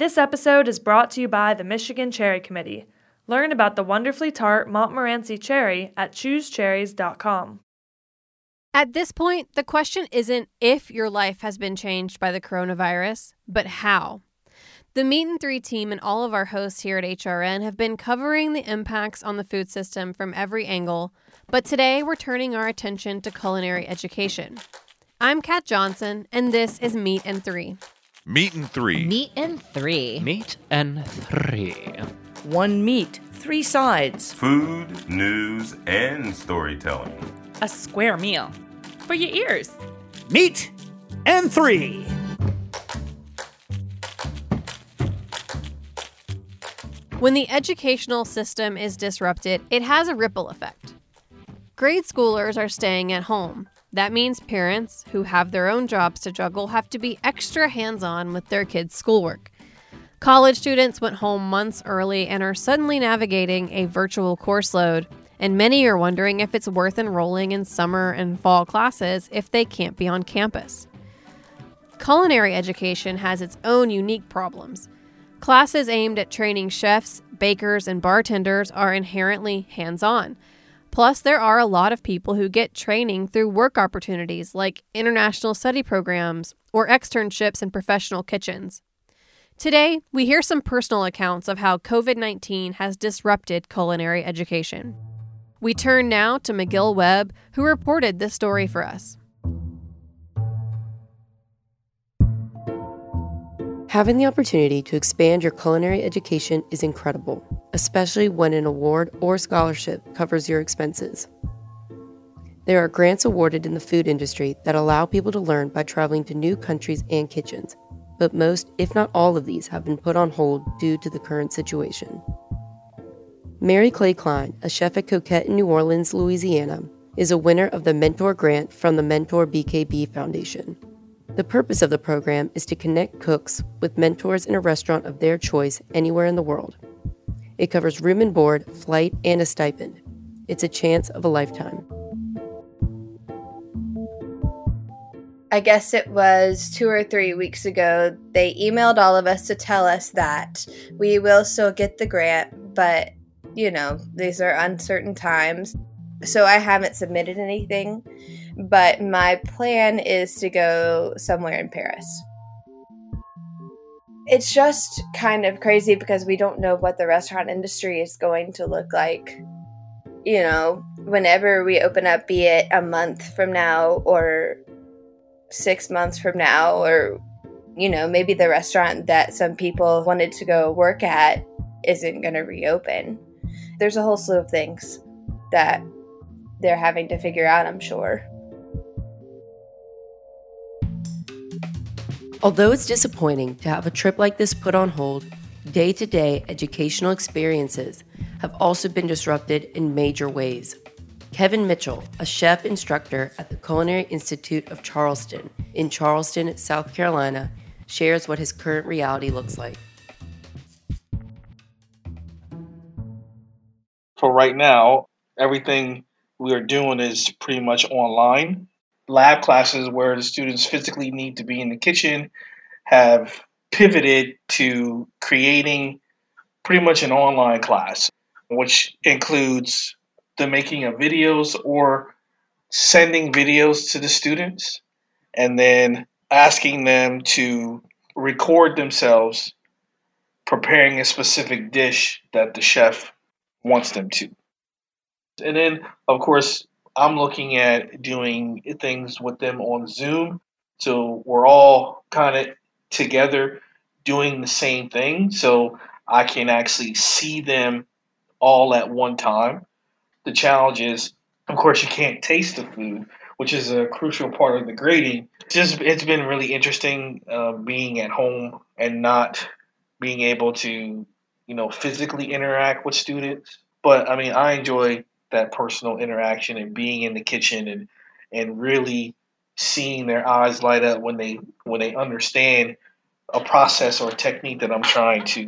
This episode is brought to you by the Michigan Cherry Committee. Learn about the wonderfully tart Montmorency cherry at choosecherries.com. At this point, the question isn't if your life has been changed by the coronavirus, but how. The Meat and Three team and all of our hosts here at HRN have been covering the impacts on the food system from every angle, but today we're turning our attention to culinary education. I'm Kat Johnson, and this is Meat and Three. Meat and three. Meat and three. Meat and three. One meat, three sides. Food, news, and storytelling. A square meal. For your ears. Meat and three. When the educational system is disrupted, it has a ripple effect. Grade schoolers are staying at home. That means parents who have their own jobs to juggle have to be extra hands on with their kids' schoolwork. College students went home months early and are suddenly navigating a virtual course load, and many are wondering if it's worth enrolling in summer and fall classes if they can't be on campus. Culinary education has its own unique problems. Classes aimed at training chefs, bakers, and bartenders are inherently hands on. Plus, there are a lot of people who get training through work opportunities like international study programs or externships in professional kitchens. Today, we hear some personal accounts of how COVID 19 has disrupted culinary education. We turn now to McGill Webb, who reported this story for us. Having the opportunity to expand your culinary education is incredible, especially when an award or scholarship covers your expenses. There are grants awarded in the food industry that allow people to learn by traveling to new countries and kitchens, but most, if not all of these, have been put on hold due to the current situation. Mary Clay Klein, a chef at Coquette in New Orleans, Louisiana, is a winner of the Mentor Grant from the Mentor BKB Foundation. The purpose of the program is to connect cooks with mentors in a restaurant of their choice anywhere in the world. It covers room and board, flight, and a stipend. It's a chance of a lifetime. I guess it was two or three weeks ago, they emailed all of us to tell us that we will still get the grant, but you know, these are uncertain times. So I haven't submitted anything but my plan is to go somewhere in Paris. It's just kind of crazy because we don't know what the restaurant industry is going to look like. You know, whenever we open up, be it a month from now or six months from now, or, you know, maybe the restaurant that some people wanted to go work at isn't going to reopen. There's a whole slew of things that they're having to figure out, I'm sure. Although it's disappointing to have a trip like this put on hold, day to day educational experiences have also been disrupted in major ways. Kevin Mitchell, a chef instructor at the Culinary Institute of Charleston in Charleston, South Carolina, shares what his current reality looks like. For right now, everything we are doing is pretty much online lab classes where the students physically need to be in the kitchen have pivoted to creating pretty much an online class, which includes the making of videos or sending videos to the students and then asking them to record themselves preparing a specific dish that the chef wants them to. And then, of course, I'm looking at doing things with them on Zoom. So we're all kind of together doing the same thing. So I can actually see them all at one time. The challenge is, of course, you can't taste the food, which is a crucial part of the grading. Just it's been really interesting uh, being at home and not being able to, you know, physically interact with students. But I mean, I enjoy that personal interaction and being in the kitchen and and really seeing their eyes light up when they when they understand a process or a technique that I'm trying to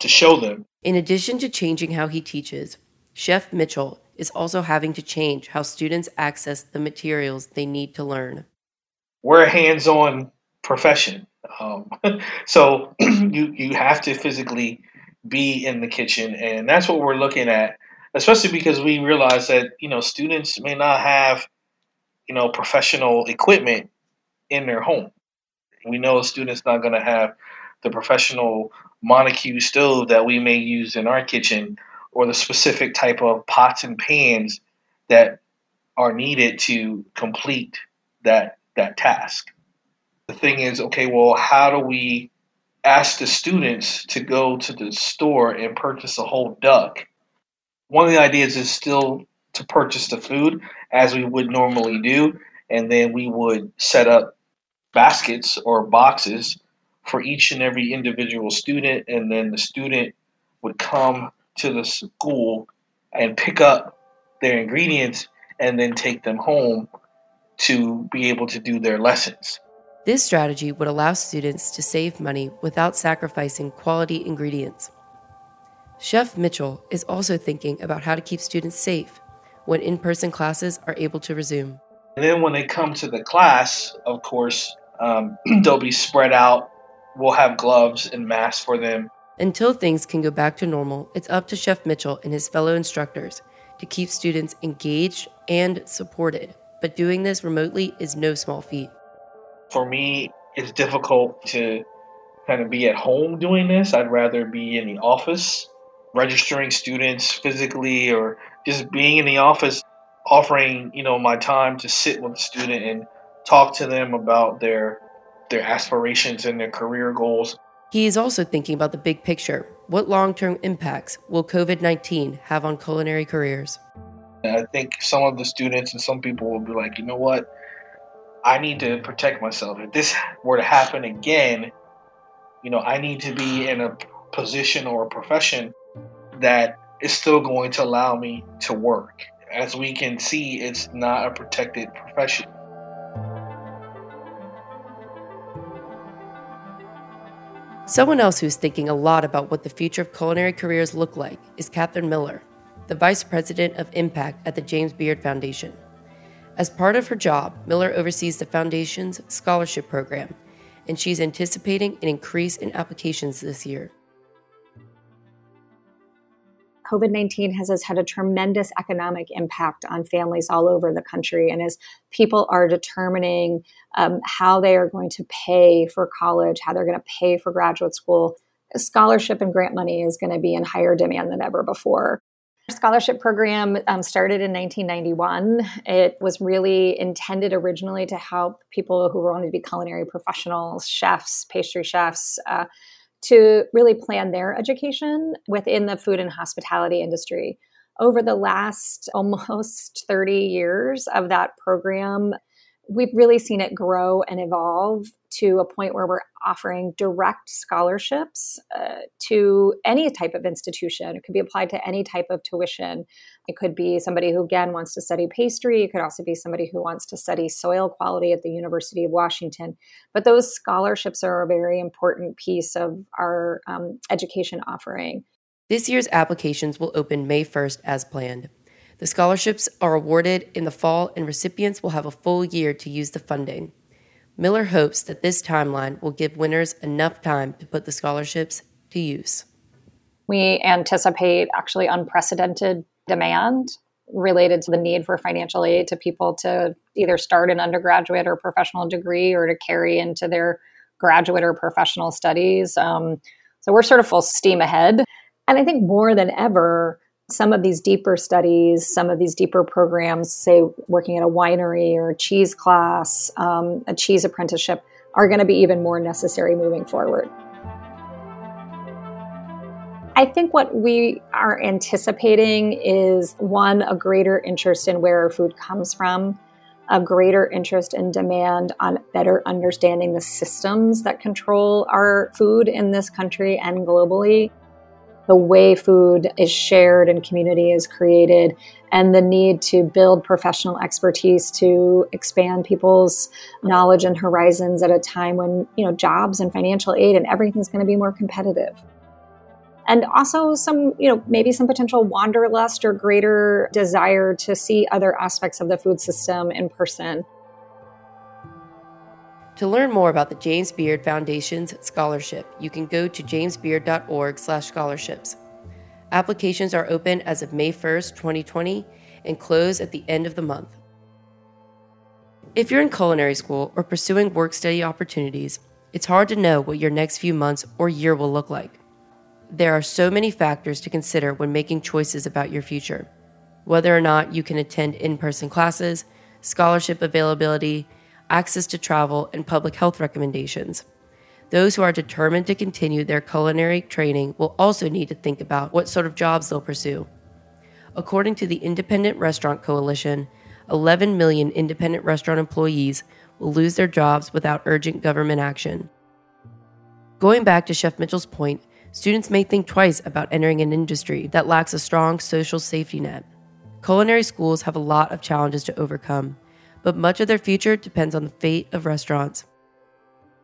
to show them. In addition to changing how he teaches, Chef Mitchell is also having to change how students access the materials they need to learn. We're a hands-on profession. Um, so you you have to physically be in the kitchen, and that's what we're looking at. Especially because we realize that you know students may not have you know professional equipment in their home. We know a student's not going to have the professional Montague stove that we may use in our kitchen, or the specific type of pots and pans that are needed to complete that that task. The thing is, okay, well, how do we ask the students to go to the store and purchase a whole duck? One of the ideas is still to purchase the food as we would normally do, and then we would set up baskets or boxes for each and every individual student, and then the student would come to the school and pick up their ingredients and then take them home to be able to do their lessons. This strategy would allow students to save money without sacrificing quality ingredients. Chef Mitchell is also thinking about how to keep students safe when in person classes are able to resume. And then when they come to the class, of course, um, they'll be spread out. We'll have gloves and masks for them. Until things can go back to normal, it's up to Chef Mitchell and his fellow instructors to keep students engaged and supported. But doing this remotely is no small feat. For me, it's difficult to kind of be at home doing this. I'd rather be in the office, registering students physically or just being in the office, offering, you know, my time to sit with the student and talk to them about their their aspirations and their career goals. He is also thinking about the big picture. What long term impacts will COVID 19 have on culinary careers? I think some of the students and some people will be like, you know what? I need to protect myself. If this were to happen again, you know, I need to be in a position or a profession that is still going to allow me to work. As we can see, it's not a protected profession. Someone else who's thinking a lot about what the future of culinary careers look like is Catherine Miller, the Vice President of Impact at the James Beard Foundation. As part of her job, Miller oversees the foundation's scholarship program, and she's anticipating an increase in applications this year. COVID 19 has, has had a tremendous economic impact on families all over the country. And as people are determining um, how they are going to pay for college, how they're going to pay for graduate school, scholarship and grant money is going to be in higher demand than ever before. Our scholarship program um, started in 1991. It was really intended originally to help people who wanted to be culinary professionals, chefs, pastry chefs, uh, to really plan their education within the food and hospitality industry. Over the last almost 30 years of that program, we've really seen it grow and evolve to a point where we're offering direct scholarships uh, to any type of institution. It could be applied to any type of tuition. It could be somebody who, again, wants to study pastry. It could also be somebody who wants to study soil quality at the University of Washington. But those scholarships are a very important piece of our um, education offering. This year's applications will open May 1st as planned. The scholarships are awarded in the fall, and recipients will have a full year to use the funding. Miller hopes that this timeline will give winners enough time to put the scholarships to use. We anticipate actually unprecedented demand related to the need for financial aid to people to either start an undergraduate or professional degree or to carry into their graduate or professional studies. Um, so we're sort of full steam ahead. And I think more than ever, some of these deeper studies, some of these deeper programs, say working at a winery or a cheese class, um, a cheese apprenticeship, are going to be even more necessary moving forward. I think what we are anticipating is one, a greater interest in where our food comes from, a greater interest and demand on better understanding the systems that control our food in this country and globally the way food is shared and community is created, and the need to build professional expertise to expand people's knowledge and horizons at a time when you know jobs and financial aid and everything's going to be more competitive. And also some you know maybe some potential wanderlust or greater desire to see other aspects of the food system in person To learn more about the James Beard Foundation's scholarship, you can go to jamesbeard.org/scholarships. Applications are open as of May 1st, 2020, and close at the end of the month. If you're in culinary school or pursuing work study opportunities, it's hard to know what your next few months or year will look like. There are so many factors to consider when making choices about your future. Whether or not you can attend in person classes, scholarship availability, access to travel, and public health recommendations. Those who are determined to continue their culinary training will also need to think about what sort of jobs they'll pursue. According to the Independent Restaurant Coalition, 11 million independent restaurant employees will lose their jobs without urgent government action. Going back to Chef Mitchell's point, students may think twice about entering an industry that lacks a strong social safety net. Culinary schools have a lot of challenges to overcome, but much of their future depends on the fate of restaurants.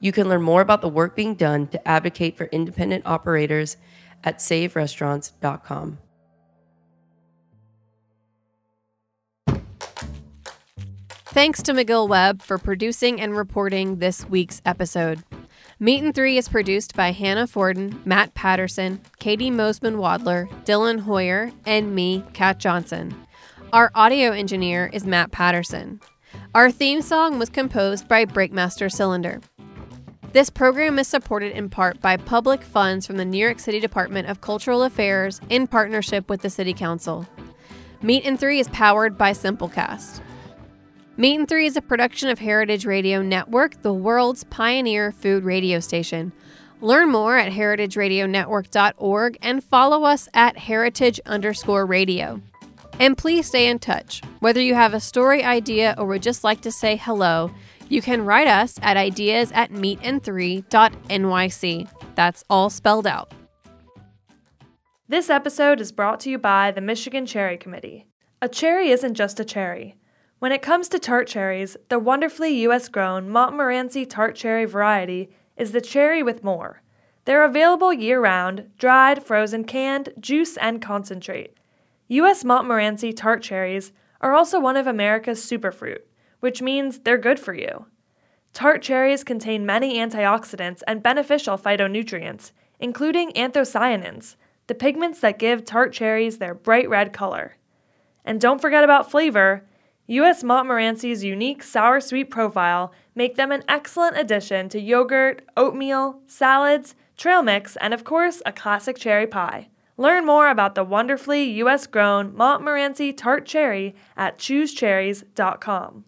You can learn more about the work being done to advocate for independent operators at saverestaurants.com. Thanks to McGill Webb for producing and reporting this week's episode. Meat and Three is produced by Hannah Forden, Matt Patterson, Katie Mosman Wadler, Dylan Hoyer, and me, Kat Johnson. Our audio engineer is Matt Patterson. Our theme song was composed by Breakmaster Cylinder. This program is supported in part by public funds from the New York City Department of Cultural Affairs in partnership with the City Council. Meat and Three is powered by Simplecast. Meat and Three is a production of Heritage Radio Network, the world's pioneer food radio station. Learn more at heritageradionetwork.org and follow us at heritage underscore radio. And please stay in touch. Whether you have a story idea or would just like to say hello, you can write us at ideas at meatand3.nyc. That's all spelled out. This episode is brought to you by the Michigan Cherry Committee. A cherry isn't just a cherry. When it comes to tart cherries, the wonderfully U.S. grown Montmorency tart cherry variety is the cherry with more. They're available year round, dried, frozen, canned, juice, and concentrate. U.S. Montmorency tart cherries are also one of America's superfruit, which means they're good for you. Tart cherries contain many antioxidants and beneficial phytonutrients, including anthocyanins, the pigments that give tart cherries their bright red color. And don't forget about flavor. U.S. Montmorency's unique sour sweet profile make them an excellent addition to yogurt, oatmeal, salads, trail mix, and of course, a classic cherry pie. Learn more about the wonderfully U.S. grown Montmorency tart cherry at choosecherries.com.